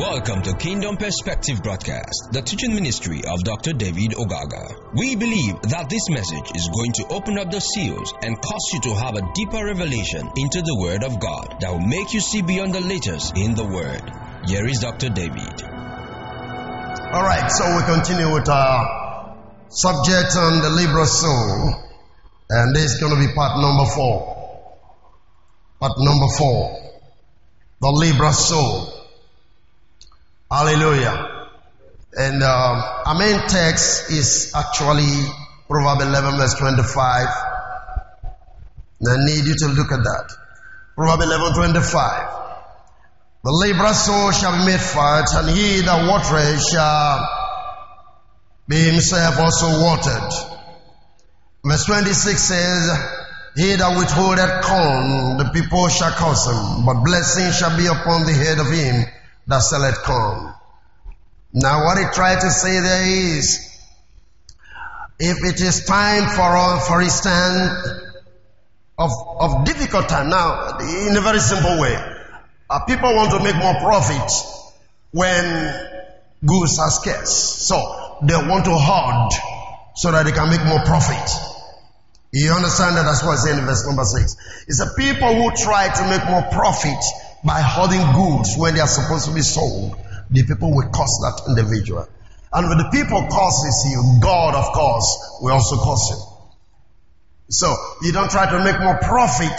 Welcome to Kingdom Perspective Broadcast, the teaching ministry of Dr. David Ogaga. We believe that this message is going to open up the seals and cause you to have a deeper revelation into the Word of God that will make you see beyond the letters in the Word. Here is Dr. David. All right, so we continue with our subject on the liberal soul, and this is going to be part number four. Part number four, the liberal soul. Hallelujah. And um, our main text is actually Proverbs 11 verse 25. And I need you to look at that. Proverbs 11 25. The liberal soul shall be made fat, and he that watereth shall be himself also watered. Verse 26 says, He that withholdeth corn, the people shall curse him, but blessing shall be upon the head of him that selleth come. Now what he tried to say there is, if it is time for, for instance, of, of difficult time, now, in a very simple way, uh, people want to make more profit when goods are scarce. So, they want to hoard so that they can make more profit. You understand that? That's what I say in verse number six. It's the people who try to make more profit by holding goods when they are supposed to be sold, the people will curse that individual. And when the people curses you, God, of course, will also curse you. So you don't try to make more profit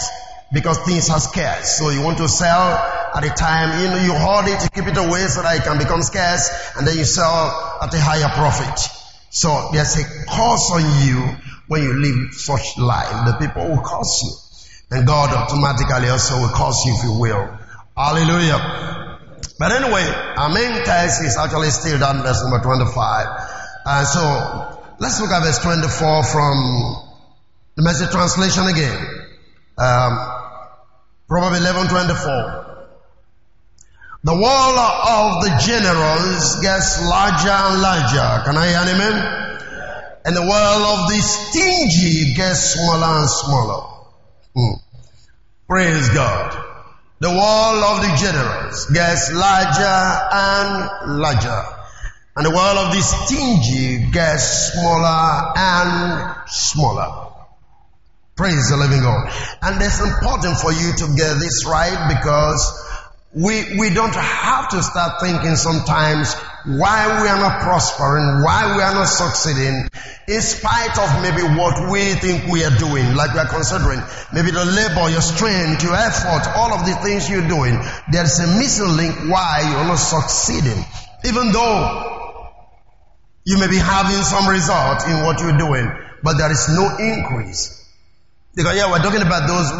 because things are scarce. So you want to sell at a time, you know, you hold it, you keep it away so that it can become scarce, and then you sell at a higher profit. So there's a curse on you when you live such life. The people will curse you. And God automatically also will curse you if you will. Hallelujah. But anyway, our main text is actually still down verse number 25. And so let's look at verse 24 from the message translation again. Um, Proverbs 11 24. The wall of the generals gets larger and larger. Can I hear an amen? And the wall of the stingy gets smaller and smaller. Hmm. Praise God. The wall of the generous gets larger and larger. And the wall of the stingy gets smaller and smaller. Praise the living God. And it's important for you to get this right because we, we don't have to start thinking sometimes why we are not prospering, why we are not succeeding, in spite of maybe what we think we are doing, like we are considering, maybe the labor, your strength, your effort, all of the things you're doing, there's a missing link why you're not succeeding. Even though you may be having some result in what you're doing, but there is no increase. Because yeah, we're talking about those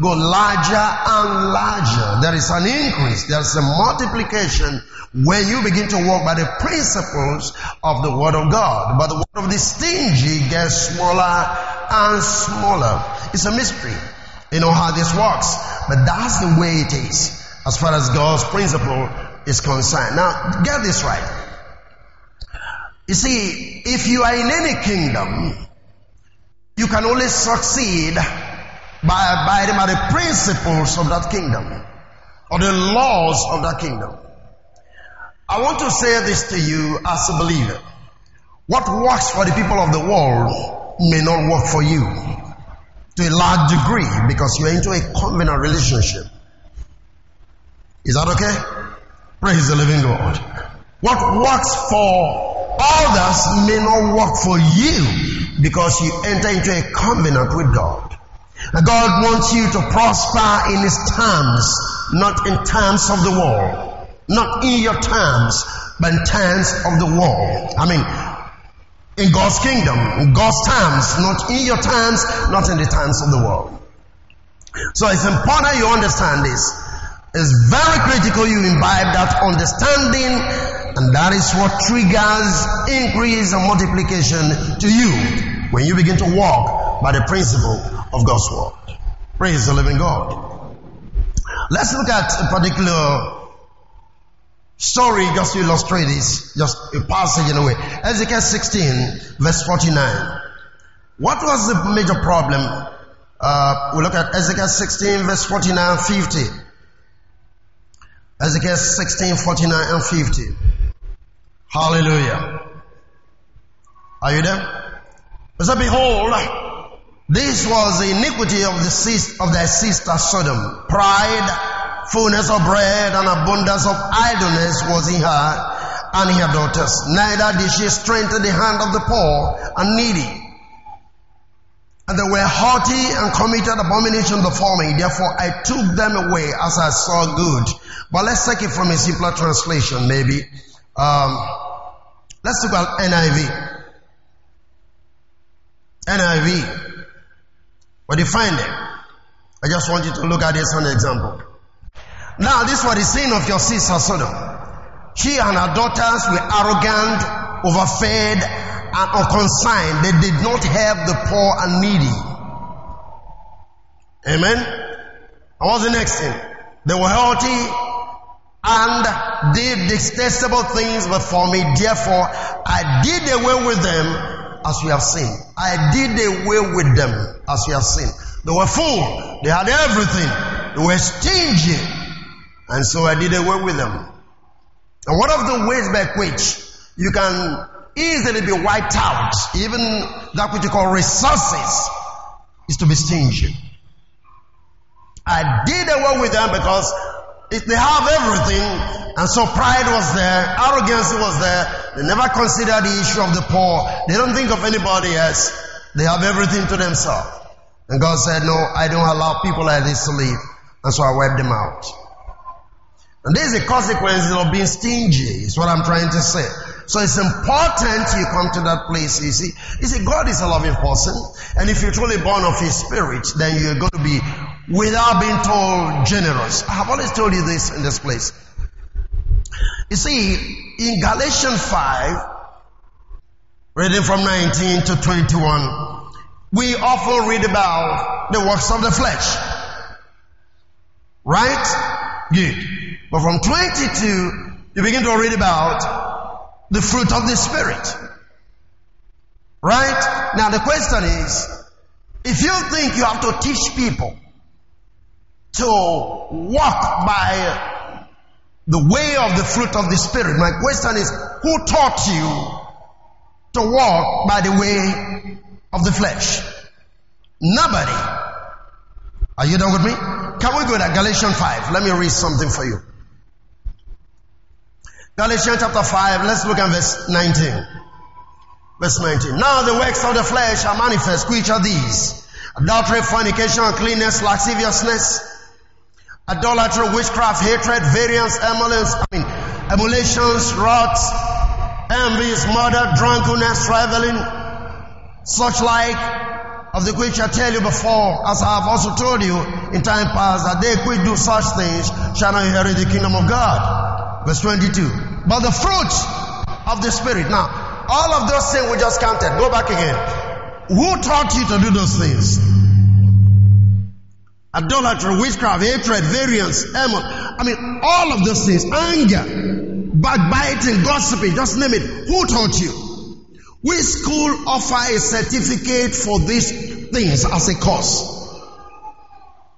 go larger and larger. There is an increase. There's a multiplication when you begin to walk by the principles of the Word of God. But the Word of the stingy gets smaller and smaller. It's a mystery. You know how this works. But that's the way it is as far as God's principle is concerned. Now, get this right. You see, if you are in any kingdom, you can only succeed by abiding by the principles of that kingdom or the laws of that kingdom. I want to say this to you as a believer. What works for the people of the world may not work for you to a large degree because you're into a covenant relationship. Is that okay? Praise the living God. What works for others may not work for you because you enter into a covenant with God. God wants you to prosper in His terms, not in terms of the world. Not in your terms, but in terms of the world. I mean, in God's kingdom, in God's terms, not in your terms, not in the terms of the world. So it's important you understand this. It's very critical you imbibe that understanding, and that is what triggers increase and multiplication to you when you begin to walk by the principle of God's word. Praise the living God. Let's look at a particular story just to illustrate this, just a passage in a way. Ezekiel 16, verse 49. What was the major problem? Uh, we look at Ezekiel 16, verse 49 50. Ezekiel 16, 49 and 50. Hallelujah. Are you there? He said, Behold, this was the iniquity of the of their sister Sodom. Pride, fullness of bread, and abundance of idleness was in her and her daughters. Neither did she strengthen the hand of the poor and needy. And they were haughty and committed abomination before me. Therefore I took them away as I saw good. But let's take it from a simpler translation, maybe. Um, let's look at NIV. NIV. You find it? I just want you to look at this as an example. Now, this was the sin of your sister Sodom. She and her daughters were arrogant, overfed, and unconsigned. They did not help the poor and needy. Amen. And what's the next thing? They were haughty and did detestable things before me. Therefore, I did away with them as we have seen. I did away with them as we have seen. They were full. They had everything. They were stingy. And so I did away with them. And one of the ways by which you can easily be wiped out, even that which you call resources, is to be stingy. I did away with them because they have everything, and so pride was there, arrogance was there. They never consider the issue of the poor. They don't think of anybody else. They have everything to themselves. And God said, No, I don't allow people like this to live. And so I wiped them out. And this is the consequences of being stingy, is what I'm trying to say. So it's important you come to that place, you see. You see, God is a loving person. And if you're truly born of His Spirit, then you're going to be, without being told, generous. I have always told you this in this place. You see, in Galatians 5, reading from 19 to 21, we often read about the works of the flesh. Right? Good. But from 22, you begin to read about the fruit of the Spirit. Right? Now the question is, if you think you have to teach people to walk by the way of the fruit of the Spirit, my question is, who taught you to walk by the way of the flesh? Nobody. Are you done with me? Can we go to Galatians 5? Let me read something for you. Galatians chapter 5, let's look at verse 19. Verse 19. Now the works of the flesh are manifest, which are these? Adultery, fornication, uncleanness, lasciviousness, idolatry, witchcraft, hatred, variance, emulations, I mean, emulations, wrath, envies, murder, drunkenness, traveling, such like, of the which I tell you before, as I have also told you in time past, that they which do such things shall not inherit the kingdom of God. Verse 22. But the fruit of the Spirit. Now, all of those things we just counted. Go back again. Who taught you to do those things? Idolatry, witchcraft, hatred, variance, emon. I mean, all of those things. Anger, backbiting, gossiping, just name it. Who taught you? Which school offer a certificate for these things as a course?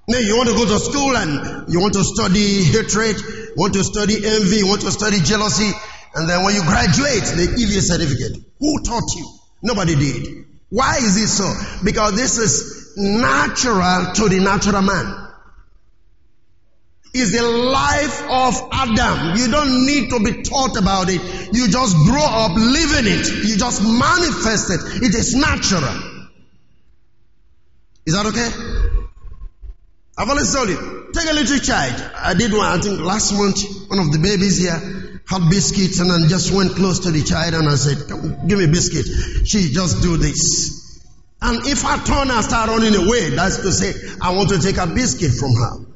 Now you want to go to school and you want to study hatred, want to study envy, want to study jealousy, and then when you graduate, they give you a certificate. Who taught you? Nobody did. Why is it so? Because this is natural to the natural man. Is the life of Adam. You don't need to be taught about it. You just grow up living it. You just manifest it. It is natural. Is that okay? I've always told you, take a little child. I did one, I think last month, one of the babies here had biscuits and I just went close to the child and I said, "Come, give me a biscuit. She just do this. And if I turn and start running away, that's to say, I want to take a biscuit from her.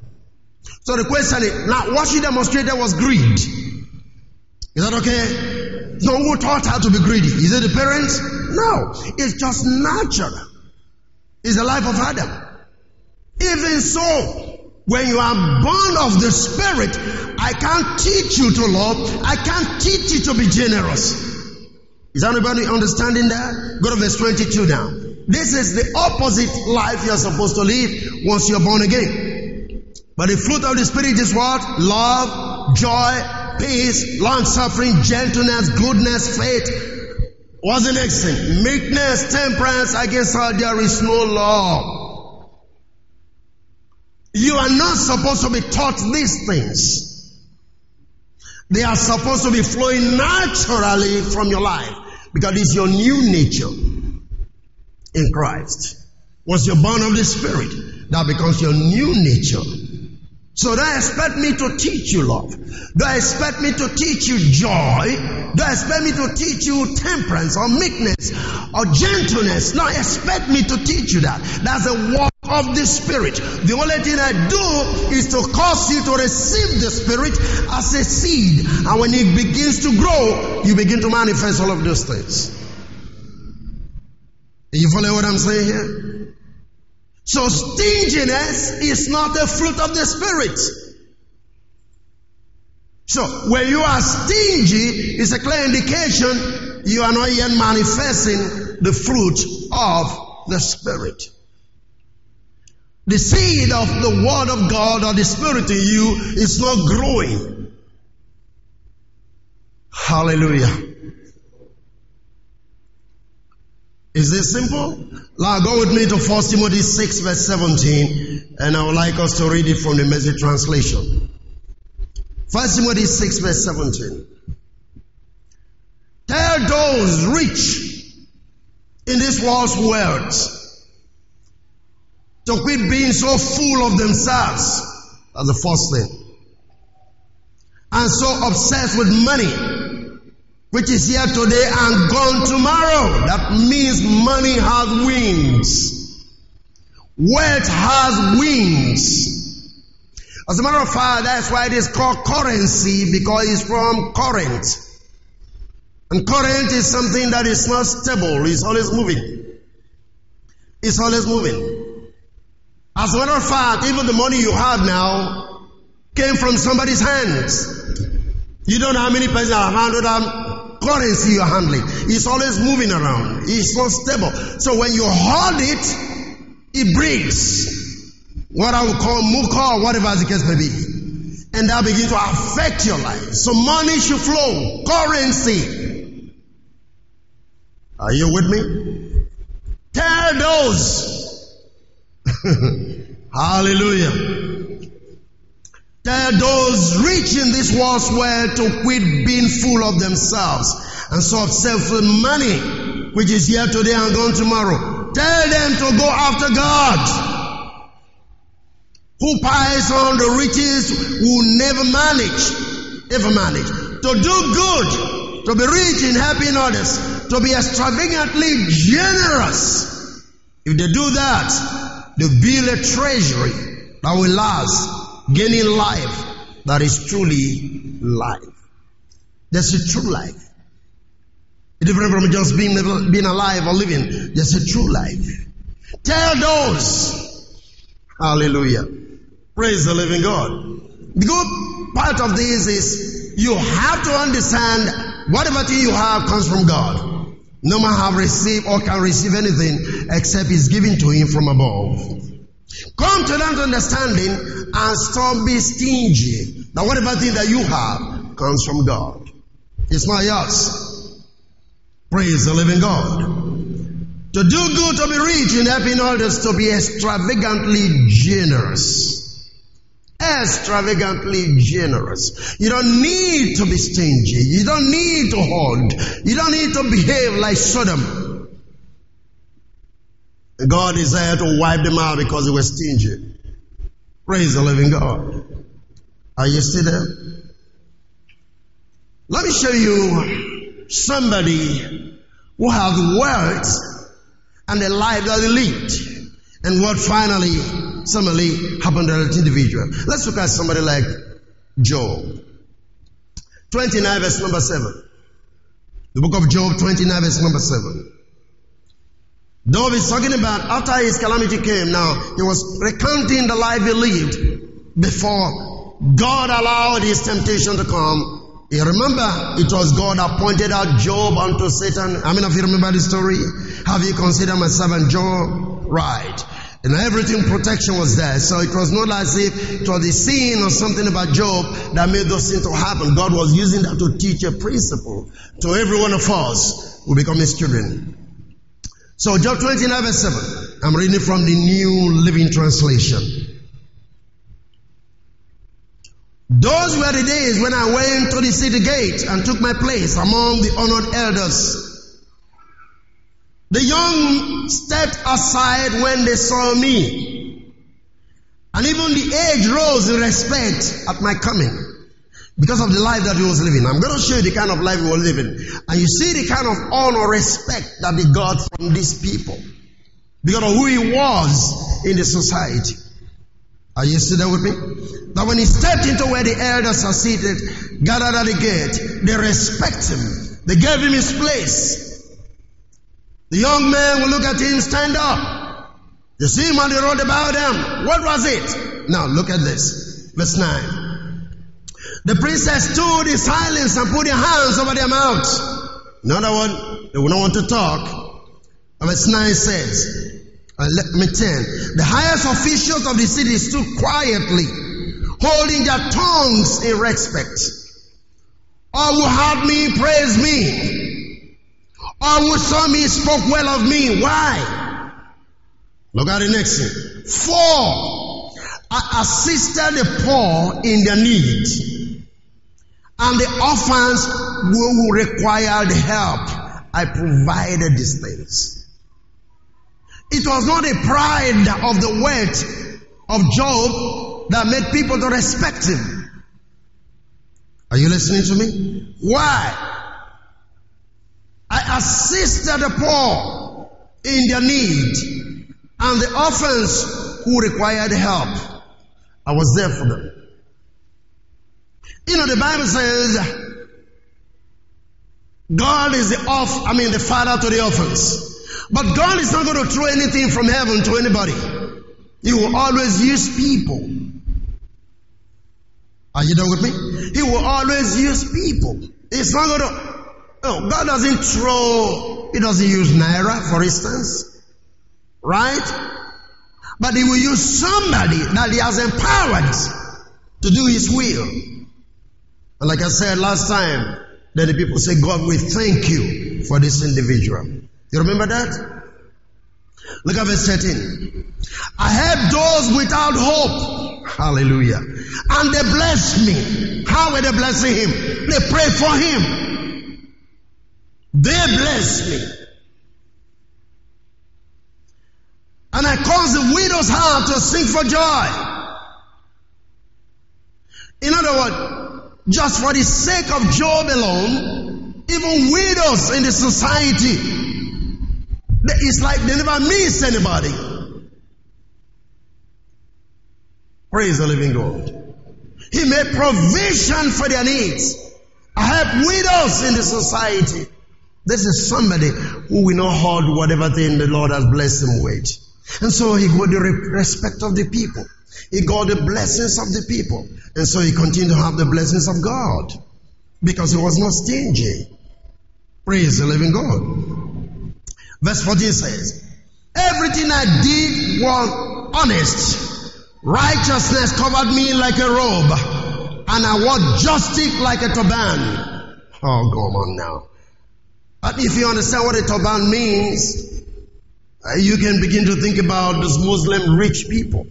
So the question is, now what she demonstrated was greed. Is that okay? No one taught her to be greedy. Is it the parents? No. It's just natural. It's the life of Adam. Even so, when you are born of the Spirit, I can't teach you to love. I can't teach you to be generous. Is anybody understanding that? Go to verse 22 now. This is the opposite life you're supposed to live once you're born again. But the fruit of the Spirit is what? Love, joy, peace, long suffering, gentleness, goodness, faith. What's the next thing? Meekness, temperance, against all there is no law. You are not supposed to be taught these things. They are supposed to be flowing naturally from your life because it's your new nature in Christ. Once you're born of the Spirit, that becomes your new nature. So don't expect me to teach you love. Don't expect me to teach you joy. Don't expect me to teach you temperance or meekness or gentleness. No, expect me to teach you that. That's a work of the Spirit. The only thing I do is to cause you to receive the Spirit as a seed. And when it begins to grow, you begin to manifest all of those things. You follow what I'm saying here? So stinginess is not a fruit of the Spirit. So when you are stingy, it's a clear indication you are not yet manifesting the fruit of the Spirit. The seed of the Word of God or the Spirit in you is not growing. Hallelujah. Is this simple? Now go with me to 1 Timothy 6 verse 17 and I would like us to read it from the message translation. 1 Timothy 6 verse 17. Tell those rich in this world's wealth to quit being so full of themselves. That's the first thing. And so obsessed with money which is here today and gone tomorrow. That means money has wings. Wealth has wings. As a matter of fact, that's why it is called currency because it's from current. And current is something that is not stable, it's always moving. It's always moving. As a matter of fact, even the money you have now came from somebody's hands. You don't know how many persons have handled currency you're handling. It's always moving around. It's not stable. So when you hold it, it breaks. What I would call muka or whatever the case may be. And that begins to affect your life. So money should flow. Currency. Are you with me? Tell those. Hallelujah. Tell those rich in this world's world to quit being full of themselves and so obsessed with money, which is here today and gone tomorrow. Tell them to go after God. Who piles on the riches will never manage, ever manage. To do good, to be rich in helping others, to be extravagantly generous. If they do that, they build a treasury that will last gaining life that is truly life. There's a true life. Different from just being, being alive or living. There's a true life. Tell those. Hallelujah. Praise the living God. The good part of this is you have to understand whatever thing you have comes from God. No man have received or can receive anything except is given to him from above. Come to that understanding and stop being stingy. That whatever thing that you have comes from God. It's not yours. Praise the living God. To do good, to be rich in helping others, to be extravagantly generous. Extravagantly generous. You don't need to be stingy. You don't need to hoard. You don't need to behave like Sodom. God desired to wipe them out because they were stingy. Praise the living God. Are you still there? Let me show you somebody who has wealth and the life that they lived and what finally, suddenly happened to that individual. Let's look at somebody like Job. 29 verse number 7. The book of Job 29 verse number 7. Job is talking about after his calamity came now, he was recounting the life he lived before God allowed his temptation to come. You remember, it was God that pointed out Job unto Satan. How many of you remember the story? Have you considered my servant Job? Right. And everything protection was there. So it was not as if it was the sin or something about Job that made those things to happen. God was using that to teach a principle to every one of us who become his children. So Job 29 verse 7. I'm reading from the New Living Translation. Those were the days when I went to the city gate and took my place among the honored elders the young stepped aside when they saw me. And even the age rose in respect at my coming because of the life that he was living. I'm going to show you the kind of life he was living. And you see the kind of honor, respect that he got from these people because of who he was in the society. Are you still there with me? That when he stepped into where the elders are seated, gathered at the gate, they respect him. They gave him his place. The young man will look at him, stand up. You see him on the road about them. What was it? Now look at this. Verse 9. The princess stood in silence and put their hands over their mouths. Another one, they will not want to talk. Verse 9 says, uh, let me tell, the highest officials of the city stood quietly, holding their tongues in respect. All who heard me praise me. All who saw me spoke well of me. Why? Look at the next thing. Four, I assisted the poor in their need and the orphans who required help. I provided these things. It was not the pride of the wealth of Job that made people to respect him. Are you listening to me? Why? I assisted the poor in their need and the orphans who required help. I was there for them. You know, the Bible says God is the off, I mean the father to the orphans. But God is not going to throw anything from heaven to anybody. He will always use people. Are you done with me? He will always use people. He's not going to no, God doesn't throw, He doesn't use Naira, for instance. Right? But He will use somebody that He has empowered to do His will. And like I said last time, then the people say, God, we thank you for this individual. You remember that? Look at verse 13. I help those without hope. Hallelujah. And they bless me. How were they blessing him? They pray for him. They bless me. And I cause the widow's heart to sing for joy. In other words, just for the sake of Job alone, even widows in the society, it's like they never miss anybody. Praise the living God. He made provision for their needs. I have widows in the society. This is somebody who will not hold whatever thing the Lord has blessed him with. And so he got the respect of the people. He got the blessings of the people. And so he continued to have the blessings of God. Because he was not stingy. Praise the living God. Verse 14 says, Everything I did was honest. Righteousness covered me like a robe. And I wore justice like a turban. Oh, come on now. But if you understand what a turban means, uh, you can begin to think about those Muslim rich people.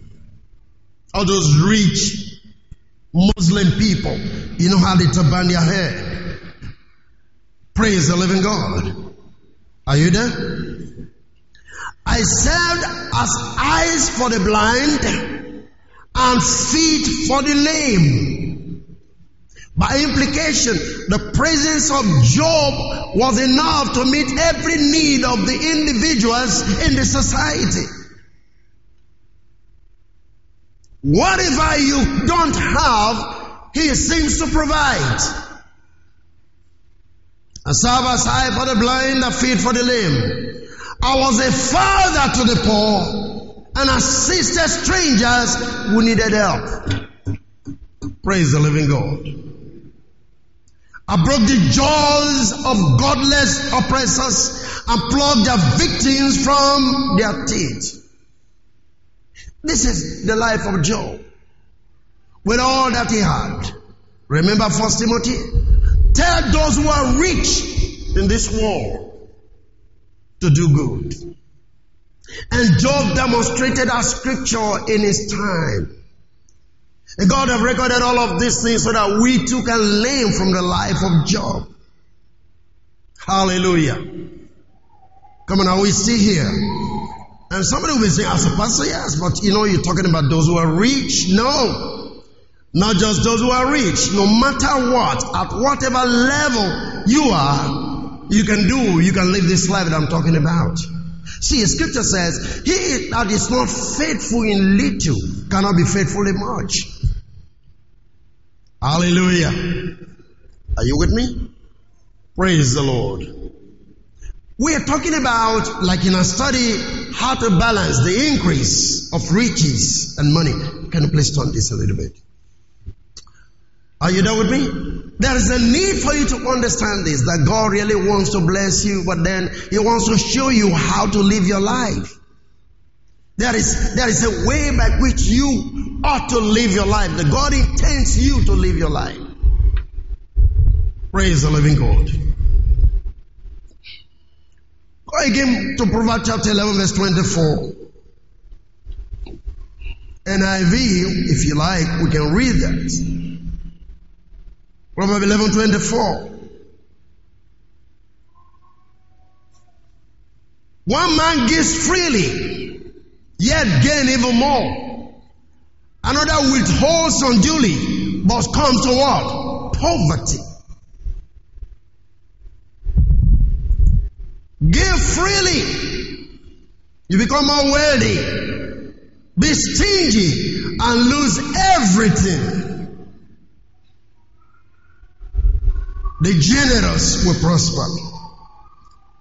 All those rich Muslim people. You know how they turban their hair. Praise the living God. Are you there? I served as eyes for the blind and feet for the lame. By implication, the presence of Job was enough to meet every need of the individuals in the society. Whatever you don't have, he seems to provide. A serve as eye for the blind, a feet for the lame. I was a father to the poor and assisted strangers who needed help. Praise the living God. I broke the jaws of godless oppressors and plucked their victims from their teeth. This is the life of Job. With all that he had. Remember First Timothy? Tell those who are rich in this world to do good. And Job demonstrated our scripture in his time. And God have recorded all of these things so that we too can learn from the life of Job. Hallelujah. Come on, are we see here? And somebody will be saying, as a pastor, yes, but you know, you're talking about those who are rich. No. Not just those who are rich. No matter what, at whatever level you are, you can do, you can live this life that I'm talking about. See, scripture says, He that is not faithful in little cannot be faithful in much. Hallelujah. Are you with me? Praise the Lord. We are talking about, like in a study, how to balance the increase of riches and money. Can you please turn this a little bit? Are you there with me? There is a need for you to understand this that God really wants to bless you, but then He wants to show you how to live your life. There is, there is a way by which you ought to live your life. That God intends you to live your life. Praise the living God. Go again to Proverbs chapter 11, verse 24. NIV, if you like, we can read that. Proverbs 11 24. One man gives freely, yet gain even more. Another withholds unduly, but comes to what? Poverty. Give freely, you become more wealthy. Be stingy and lose everything. The generous will prosper.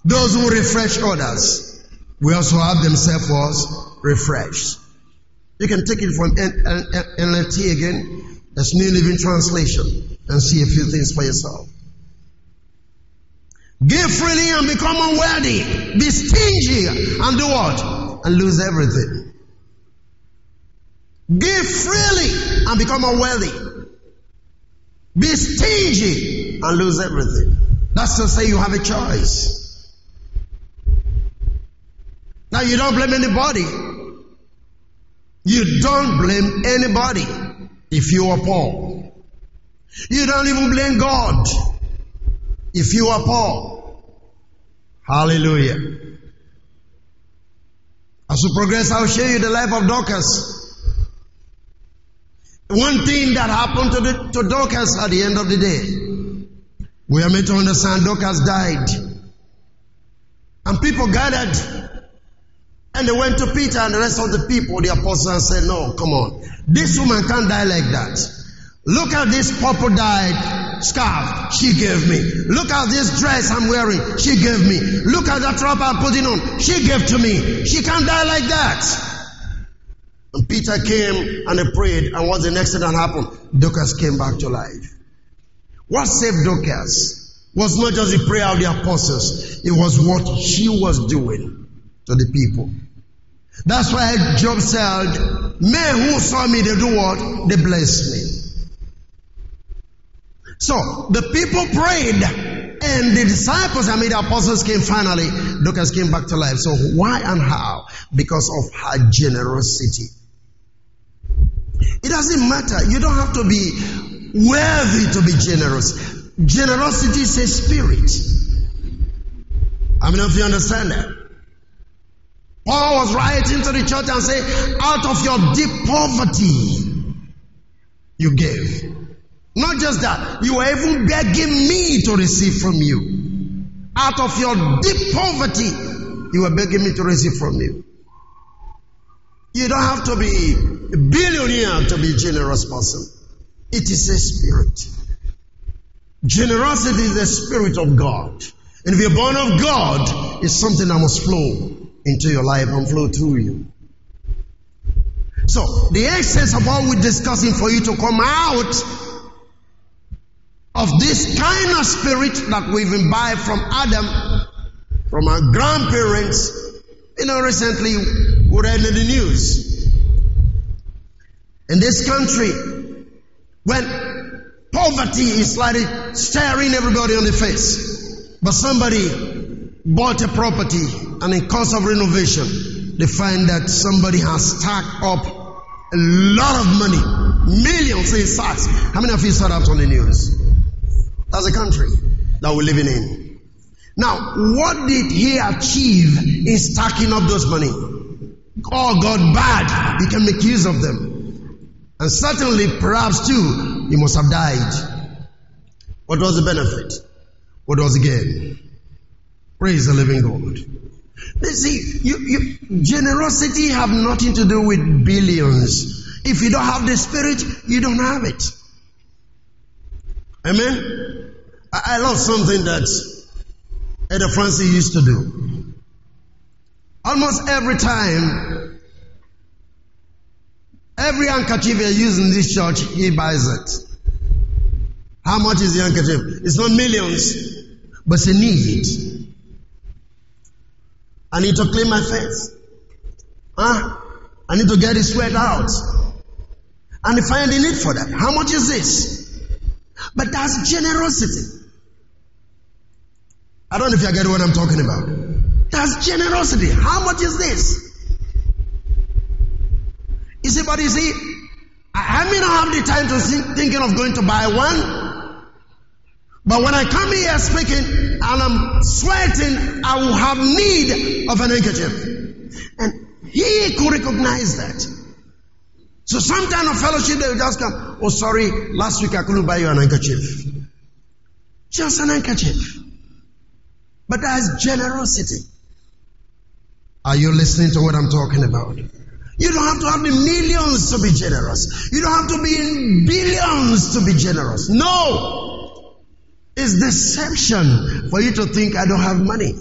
Those who refresh others will also have themselves refreshed. You can take it from NLT again, that's New Living Translation, and see a few things for yourself. Give freely and become unworthy. Be stingy and do what? And lose everything. Give freely and become unworthy. Be stingy and lose everything. That's to say you have a choice. Now you don't blame anybody. You don't blame anybody if you are poor. You don't even blame God if you are poor. Hallelujah. As we progress, I'll show you the life of Dorcas. One thing that happened to, the, to Dorcas at the end of the day, we are made to understand Dorcas died. And people gathered and they went to Peter and the rest of the people, the apostles, and said, No, come on. This woman can't die like that. Look at this purple dyed scarf she gave me. Look at this dress I'm wearing. She gave me. Look at that robe I'm putting on. She gave to me. She can't die like that. And Peter came and he prayed, and what's the next thing that happened? Dorcas came back to life. What saved Dorcas was not just the prayer of the apostles, it was what she was doing to the people. That's why Job said, Men who saw me, they do what? They blessed me. So the people prayed, and the disciples, I mean the apostles came finally. Dorcas came back to life. So why and how? Because of her generosity. It doesn't matter. You don't have to be worthy to be generous. Generosity is a spirit. I mean, if you understand that. Paul was writing to the church and say, out of your deep poverty, you gave. Not just that, you were even begging me to receive from you. Out of your deep poverty, you were begging me to receive from you. You don't have to be a billionaire to be a generous person. It is a spirit. Generosity is the spirit of God. And if you're born of God, it's something that must flow into your life and flow through you. So, the essence of what we're discussing for you to come out of this kind of spirit that we've imbibed from Adam, from our grandparents, you know, recently we read in the news In this country, when poverty is like staring everybody on the face, but somebody bought a property and in course of renovation, they find that somebody has stacked up a lot of money, millions in sacks. How many of you saw that on the news? That's the country that we're living in. Now, what did he achieve in stacking up those money? All God bad. He can make use of them. And certainly, perhaps too, he must have died. What was the benefit? What was the gain? Praise the living God. You see, you, you, generosity have nothing to do with billions. If you don't have the spirit, you don't have it. Amen. I, I love something that Elder Francis used to do. Almost every time, every handkerchief you use in this church, he buys it. How much is the handkerchief? It's not millions, but it's a need. I need to clean my face. Huh? I need to get the sweat out. And find the need for that. How much is this? But that's generosity. I don't know if you get what I'm talking about. That's generosity. How much is this? You see, but you see, I may not have the time to think, thinking of going to buy one. But when I come here speaking and I'm sweating, I will have need of an handkerchief. And he could recognize that. So some kind of fellowship, they will just come, oh sorry, last week I couldn't buy you an handkerchief. Just an handkerchief. But that's generosity. Are you listening to what I'm talking about? You don't have to have the millions to be generous. You don't have to be in billions to be generous. No! It's deception for you to think I don't have money.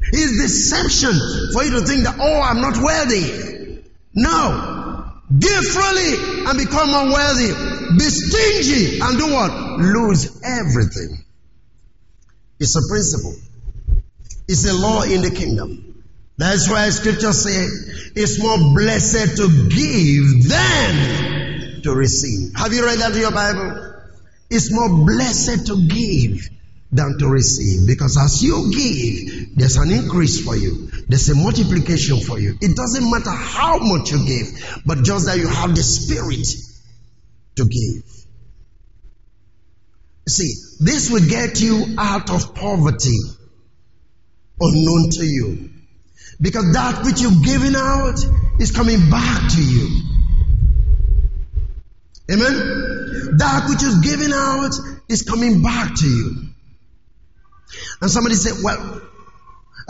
It's deception for you to think that, oh, I'm not worthy. No. Give freely and become unworthy. Be stingy and do what? Lose everything. It's a principle. It's a law in the kingdom. That's why scripture says it's more blessed to give than to receive. Have you read that in your Bible? It's more blessed to give than to receive. Because as you give, there's an increase for you. There's a multiplication for you. It doesn't matter how much you give, but just that you have the spirit to give. See, this will get you out of poverty unknown to you. Because that which you've given out is coming back to you. Amen? That which is given out is coming back to you. And somebody said, well,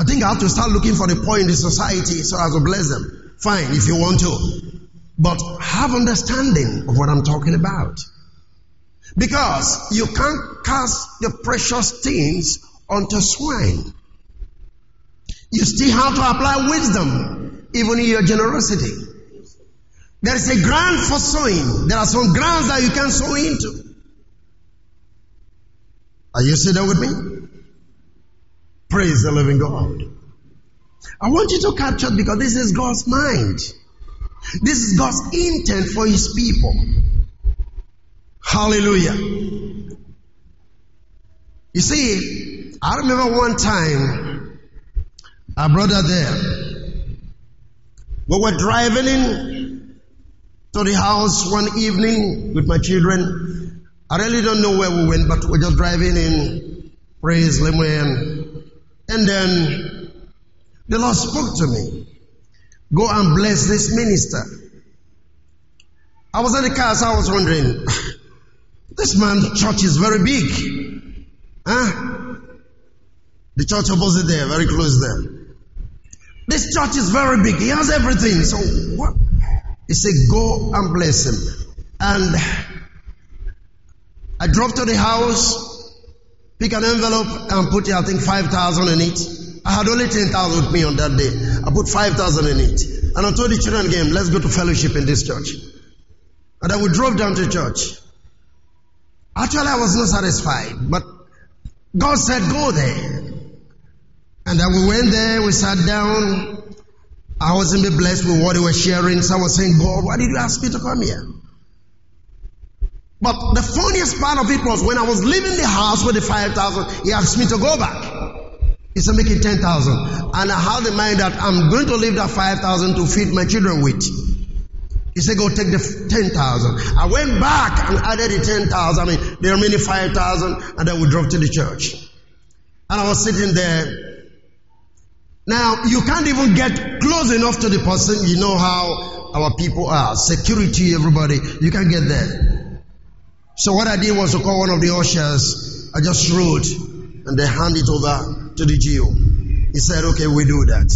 I think I have to start looking for the poor in the society so as to bless them. Fine, if you want to. But have understanding of what I'm talking about. Because you can't cast the precious things onto swine. You still have to apply wisdom, even in your generosity. There is a ground for sowing. There are some grounds that you can sow into. Are you sitting with me? Praise the living God. I want you to capture because this is God's mind. This is God's intent for His people. Hallelujah. You see, I remember one time, our brother there, we were driving in to the house one evening with my children. I really don't know where we went, but we we're just driving in. Praise Lemon. And then the Lord spoke to me. Go and bless this minister. I was in the car, so I was wondering, This man's church is very big. Huh? The church opposite there, very close there. This church is very big. He has everything. So what? He said, go and bless him. And I drove to the house, pick an envelope and put, I think, 5,000 in it. I had only 10,000 with me on that day. I put 5,000 in it. And I told the children again, let's go to fellowship in this church. And then we drove down to church. Actually, I was not satisfied, but God said, go there. And then we went there, we sat down, I wasn't blessed with what they were sharing. So I was saying, God, why did you ask me to come here? But the funniest part of it was when I was leaving the house with the 5,000, he asked me to go back. He said, make it 10,000. And I had in mind that I'm going to leave that 5,000 to feed my children with. He said, go take the 10,000. I went back and added the 10,000. I mean, the remaining 5,000 and then we drove to the church. And I was sitting there. Now, you can't even get close enough to the person. You know how our people are. Security, everybody. You can't get there. So what I did was to call one of the ushers. I just wrote and they hand it over to the GO. He said, okay, we do that.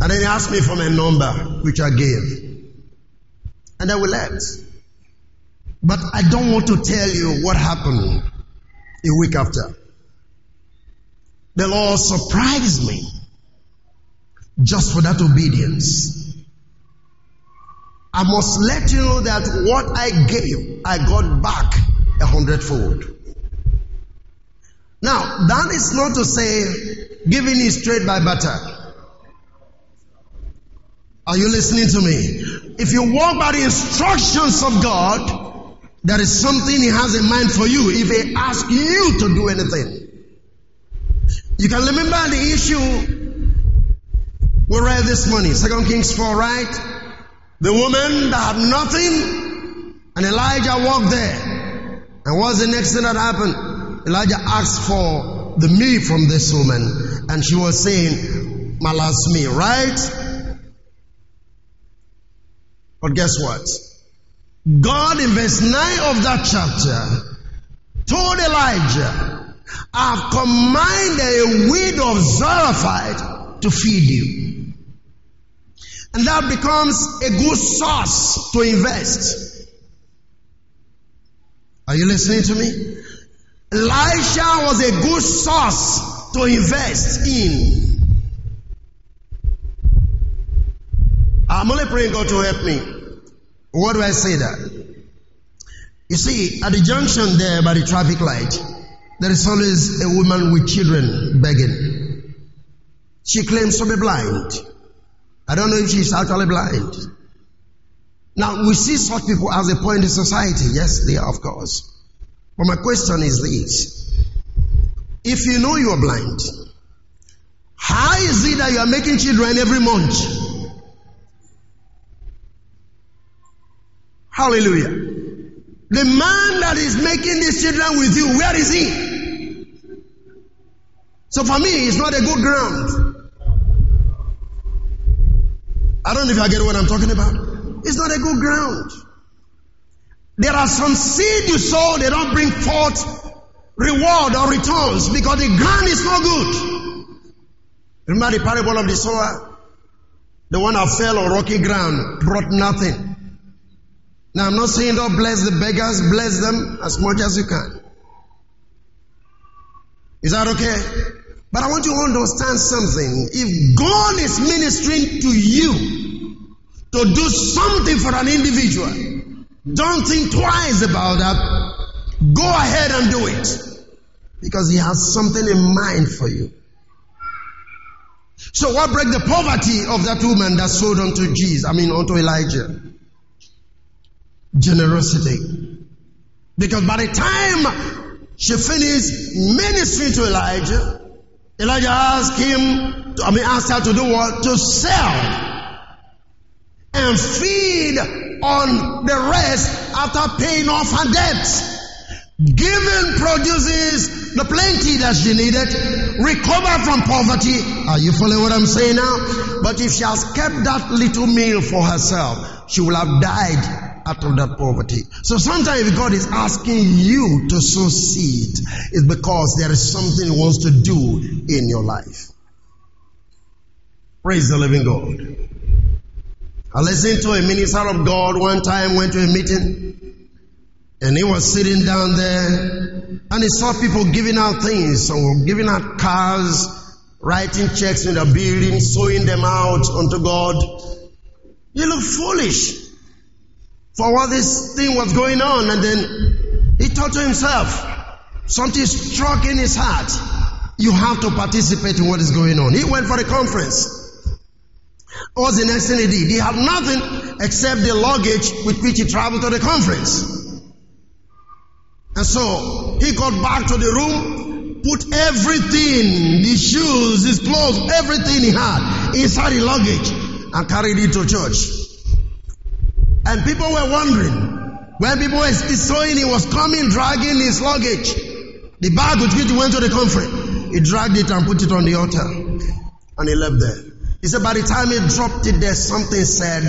And then he asked me for my number, which I gave. And then we left. But I don't want to tell you what happened a week after. The Lord surprised me just for that obedience. I must let you know that what I gave, I got back a hundredfold. Now, that is not to say giving is straight by butter. Are you listening to me? If you walk by the instructions of God, there is something He has in mind for you if He asks you to do anything. You can remember the issue we read this morning, Second Kings 4, right? The woman that had nothing, and Elijah walked there. And what's the next thing that happened? Elijah asked for the meal from this woman, and she was saying, My last meal, right? But guess what? God in verse 9 of that chapter told Elijah, I've commanded a widow of Zarephath to feed you. And that becomes a good source to invest. Are you listening to me? Elisha was a good source to invest in. I'm only praying God to help me. What do I say that? You see, at the junction there by the traffic light, there is always a woman with children begging. She claims to be blind. I don't know if she's actually blind. Now, we see such people as a point in society. Yes, they are, of course. But my question is this. If you know you are blind, how is it that you are making children every month? Hallelujah. The man that is making these children with you, where is he? So for me, it's not a good ground. I don't know if I get what I'm talking about. It's not a good ground. There are some seed you sow, they don't bring forth reward or returns because the ground is not good. Remember the parable of the sower? The one that fell on rocky ground brought nothing. Now I'm not saying don't bless the beggars, bless them as much as you can. Is that okay? But I want you to understand something. If God is ministering to you to do something for an individual, don't think twice about that. Go ahead and do it. Because He has something in mind for you. So what break the poverty of that woman that sold unto Jesus, I mean unto Elijah? Generosity. Because by the time she finished ministering to Elijah, Elijah asked him, I mean, asked her to do what? To sell and feed on the rest after paying off her debts. Giving produces the plenty that she needed, recover from poverty. Are you following what I'm saying now? But if she has kept that little meal for herself, she will have died out of that poverty. So sometimes God is asking you to sow seed, it's because there is something He wants to do in your life. Praise the living God. I listened to a minister of God one time, went to a meeting, and he was sitting down there, and he saw people giving out things, so giving out cars, writing checks in the building, sowing them out unto God. You look foolish for what this thing was going on. And then he thought to himself, something struck in his heart. You have to participate in what is going on. He went for the conference. What was the next thing he did? He had nothing except the luggage with which he traveled to the conference. And so he got back to the room, put everything, the shoes, his clothes, everything he had inside the luggage and carried it to church. And people were wondering, when people were saying he was coming dragging his luggage, the bag with which he went to the conference, he dragged it and put it on the altar and he left there. He said, by the time he dropped it there, something said,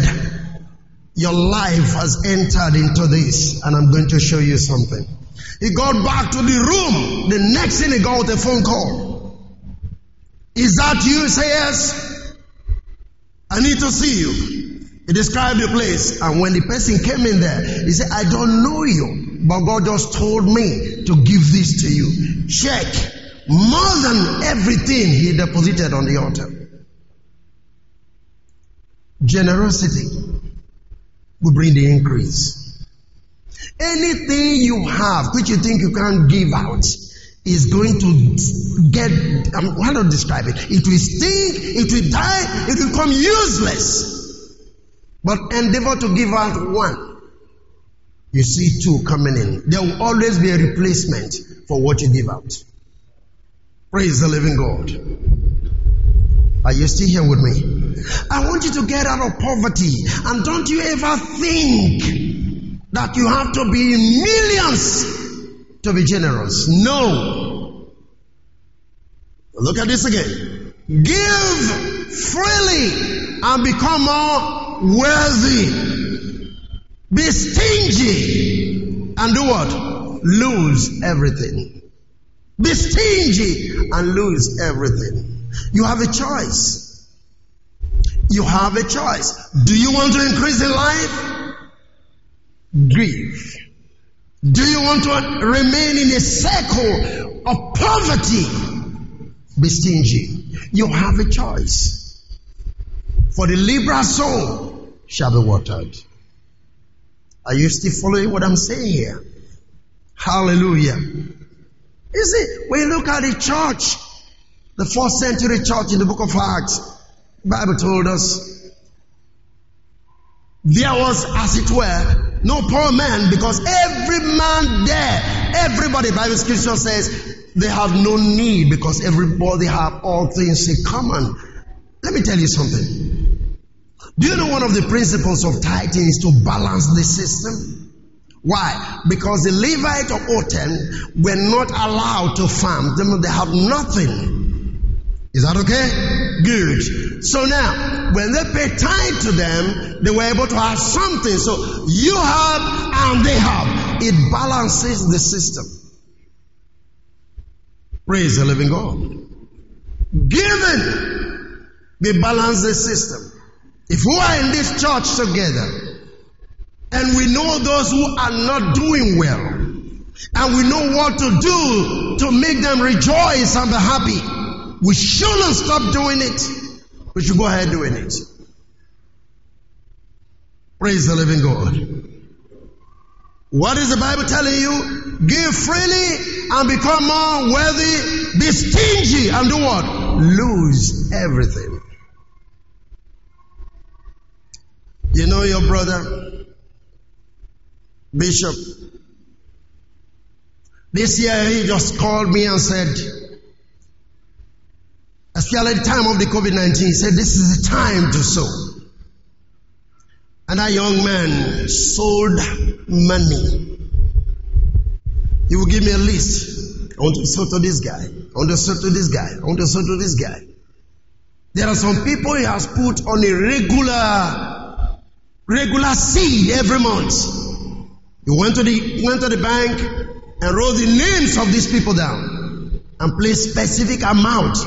your life has entered into this and I'm going to show you something. He got back to the room. The next thing he got a phone call. Is that you? Say yes. I need to see you. He described the place. And when the person came in there, he said, I don't know you, but God just told me to give this to you. Check. More than everything he deposited on the altar. Generosity will bring the increase. Anything you have which you think you can't give out is going to get, um, how I describe it? It will stink, it will die, it will become useless. But endeavor to give out one. You see two coming in. There will always be a replacement for what you give out. Praise the living God. Are you still here with me? I want you to get out of poverty. And don't you ever think that you have to be millions to be generous. No. Look at this again. Give freely and become more worthy. Be stingy and do what? Lose everything. Be stingy and lose everything. You have a choice. You have a choice. Do you want to increase in life? Give. Do you want to remain in a circle of poverty? Be stingy. You have a choice. For the liberal soul shall be watered. Are you still following what I'm saying here? Hallelujah. You see, when you look at the church, the first century church in the book of Acts, Bible told us there was, as it were, no poor man because every man there, everybody, Bible scripture says, they have no need because everybody have all things in common. Let me tell you something. Do you know one of the principles of tithing is to balance the system? Why? Because the Levite of Oten were not allowed to farm. They have nothing. Is that okay? Good. So now, when they pay tithe to them, they were able to have something. So you have and they have. It balances the system. Praise the living God. Giving, they balance the system. If we are in this church together, and we know those who are not doing well. And we know what to do to make them rejoice and be happy. We shouldn't stop doing it. We should go ahead doing it. Praise the living God. What is the Bible telling you? Give freely and become more worthy. Be stingy and do what? Lose everything. You know your brother Bishop, this year he just called me and said, especially at the time of the COVID 19, he said, This is the time to sow. And that young man sold money. He will give me a list. I want to sell to this guy. I want to sell to this guy. I want to sell to this guy. There are some people he has put on a regular, regular seed every month. He went to the, went to the bank and wrote the names of these people down and placed specific amount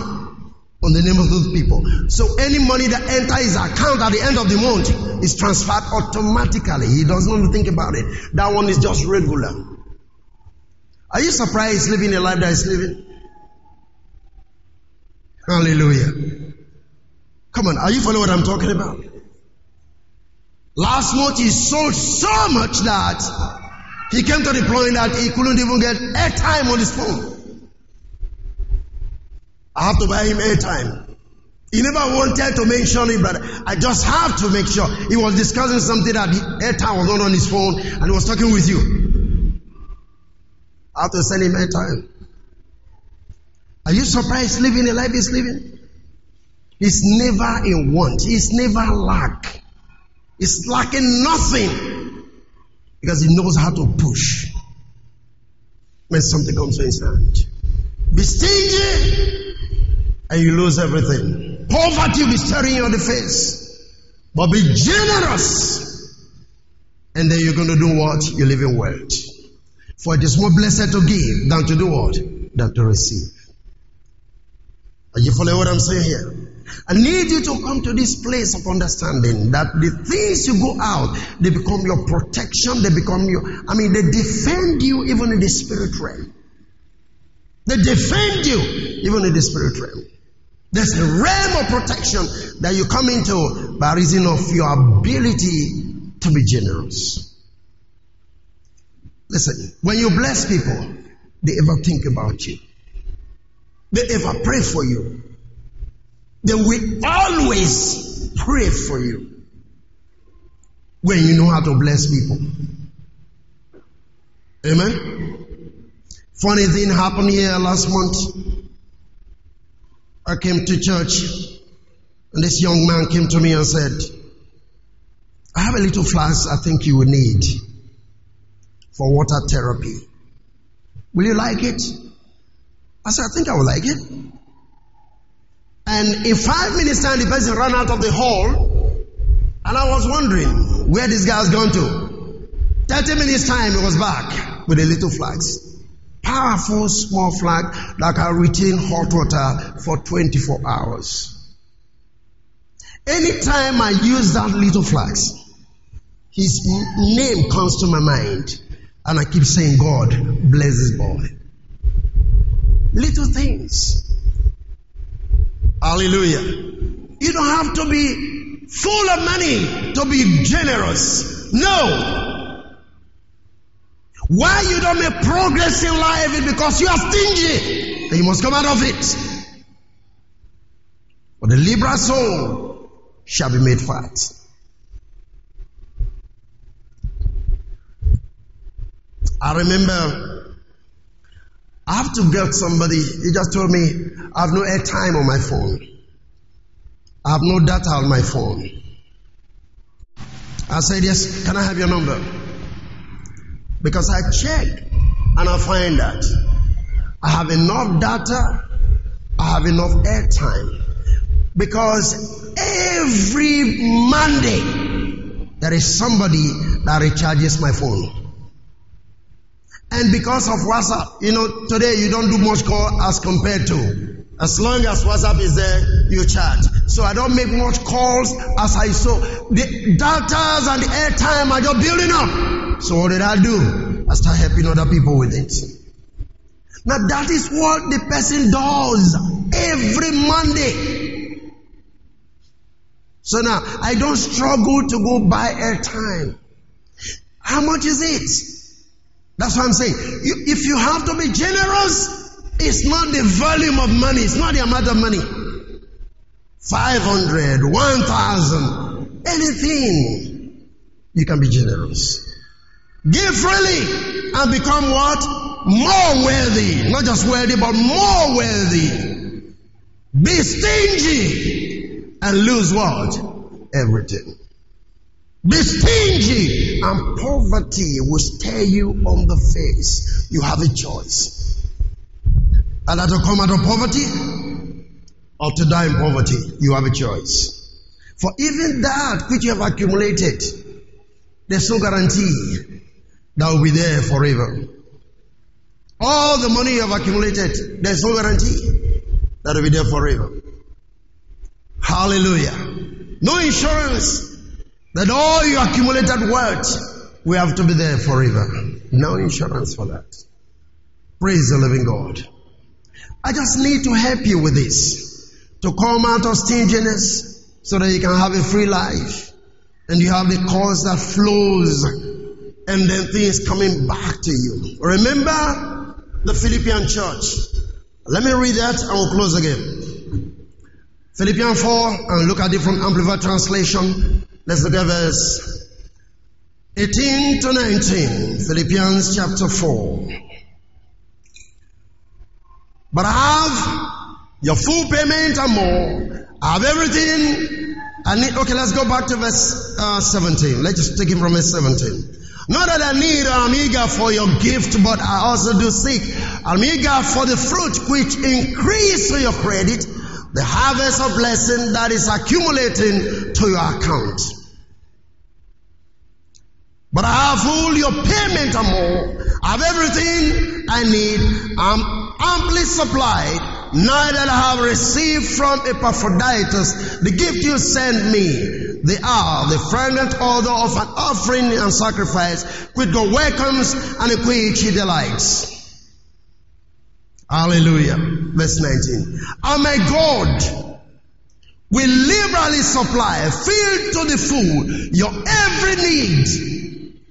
on the name of those people. So any money that enters his account at the end of the month is transferred automatically. He doesn't even think about it. That one is just regular. Are you surprised living a life that he's living? Hallelujah. Come on, are you following what I'm talking about? Last month he sold so much that he came to the point that he couldn't even get airtime on his phone. I have to buy him airtime. He never wanted to mention it, but I just have to make sure. He was discussing something that the airtime was not on his phone and he was talking with you. I have to send him airtime. Are you surprised living the life he's living? He's never in want. He's never lack. He's lacking nothing because he knows how to push when something comes to his hand. Be stingy and you lose everything. Poverty will be staring you in the face. But be generous. And then you're going to do what? You live in wealth. For it is more blessed to give than to do what? Than to receive. Are you following what I'm saying here? I need you to come to this place of understanding that the things you go out, they become your protection, they become your, I mean, they defend you even in the spirit realm. They defend you even in the spirit realm. There's a realm of protection that you come into by reason of your ability to be generous. Listen, when you bless people, they ever think about you. They ever pray for you. They will always pray for you when you know how to bless people. Amen. Funny thing happened here last month. I came to church and this young man came to me and said, I have a little flask I think you will need for water therapy. Will you like it? I said, I think I will like it. And in five minutes time, the person ran out of the hall and I was wondering where this guy's gone to. 30 minutes time, he was back with a little flask powerful small flag that can retain hot water for 24 hours. Anytime I use that little flask, his name comes to my mind, and I keep saying, God bless this boy. Little things. Hallelujah. You don't have to be full of money to be generous. No. Why you don't make progress in life is because you are stingy and you must come out of it. But the liberal soul shall be made fat. I remember I have to get somebody, he just told me, I have no airtime on my phone. I have no data on my phone. I said, Yes, can I have your number? Because I check and I find that I have enough data, I have enough airtime. Because every Monday, there is somebody that recharges my phone. And because of WhatsApp, you know, today you don't do much call as compared to. As long as WhatsApp is there, you chat. So I don't make much calls as I saw. The data and the airtime are just building up. So what did I do? I start helping other people with it. Now that is what the person does every Monday. So now I don't struggle to go buy airtime. How much is it? That's what I'm saying. If you have to be generous, it's not the volume of money, it's not the amount of money. 500, 1000, anything. You can be generous. Give freely and become what? More wealthy. Not just wealthy, but more wealthy. Be stingy and lose what? Everything. Be stingy and poverty will stare you on the face. You have a choice. Either to come out of poverty or to die in poverty. You have a choice. For even that which you have accumulated, there's no guarantee that will be there forever. All the money you have accumulated, there's no guarantee that will be there forever. Hallelujah. No insurance that all your accumulated wealth will have to be there forever. No insurance for that. Praise the living God. I just need to help you with this. To come out of stinginess so that you can have a free life. And you have the cause that flows and then things coming back to you. Remember the Philippian church. Let me read that and we'll close again. Philippians 4, and look at it from Amplified Translation. Let's look at verse 18 to 19. Philippians chapter 4. But I have your full payment and more. I have everything I need. Okay, let's go back to verse uh, 17. Let's just take it from verse 17. Not that I need or I'm eager for your gift, but I also do seek. I'm eager for the fruit which increase to your credit, the harvest of blessing that is accumulating to your account. But I have all your payment and more. I have everything I need. I'm amply supplied. Now that I have received from Epaphroditus the gift you sent me, they are the fragrant odor of an offering and sacrifice which God welcomes and which he delights. Hallelujah. Verse 19. And my God will liberally supply, fill to the full, your every need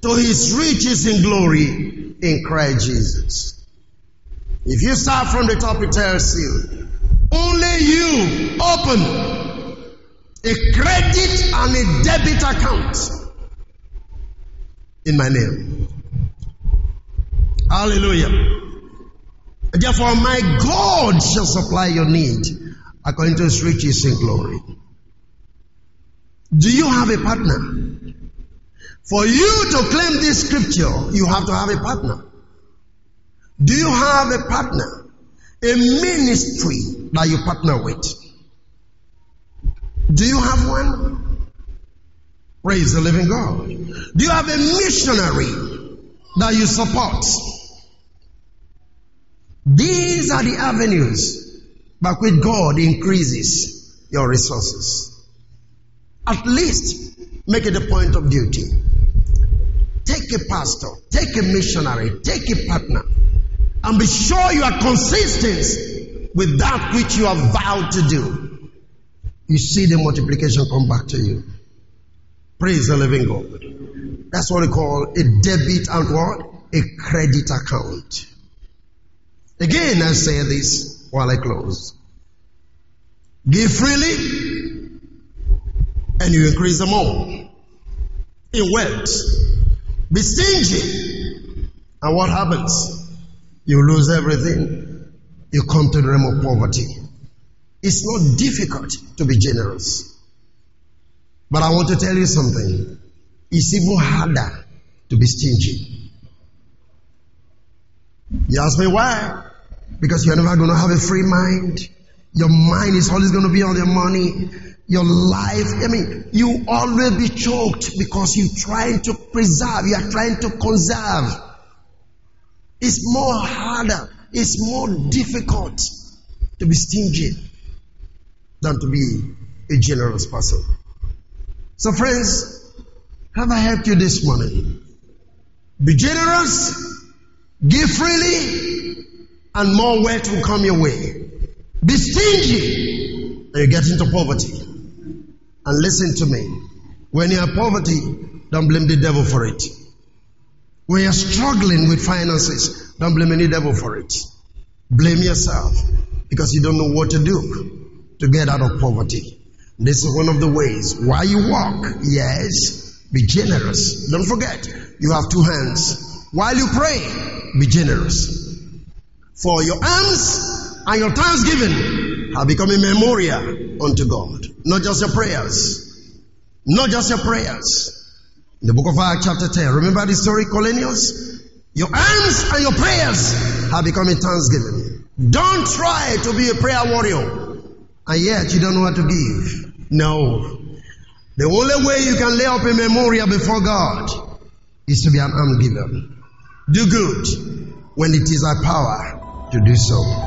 to his riches in glory in Christ Jesus. If you start from the top, it tells you, only you open a credit and a debit account in my name. Hallelujah. Therefore, my God shall supply your need according to his riches in glory. Do you have a partner? For you to claim this scripture, you have to have a partner. Do you have a partner? A ministry that you partner with? Do you have one? Praise the living God. Do you have a missionary that you support? These are the avenues by which God increases your resources. At least make it a point of duty. Take a pastor, take a missionary, take a partner, and be sure you are consistent with that which you have vowed to do you see the multiplication come back to you. Praise the living God. That's what we call a debit and what? A credit account. Again, I say this while I close. Give freely and you increase the more in wealth. Be stingy. And what happens? You lose everything. You come to the realm of poverty. It's not difficult to be generous. But I want to tell you something. It's even harder to be stingy. You ask me why? Because you're never going to have a free mind. Your mind is always going to be on your money. Your life, I mean, you always be choked because you're trying to preserve, you are trying to conserve. It's more harder, it's more difficult to be stingy than to be a generous person. So, friends, have I helped you this morning? Be generous, give freely, and more wealth will come your way. Be stingy, and you get into poverty. And listen to me. When you have poverty, don't blame the devil for it. When you're struggling with finances, don't blame any devil for it. Blame yourself because you don't know what to do to get out of poverty. This is one of the ways. While you walk, yes, be generous. Don't forget, you have two hands. While you pray, be generous. For your alms and your thanksgiving have become a memorial unto God. Not just your prayers. Not just your prayers. In the book of Acts chapter 10, remember the story, Cornelius? Your alms and your prayers have become a thanksgiving. Don't try to be a prayer warrior and yet you don't know what to give. No. The only way you can lay up a memorial before God is to be an alms giver. Do good when it is our power to do so.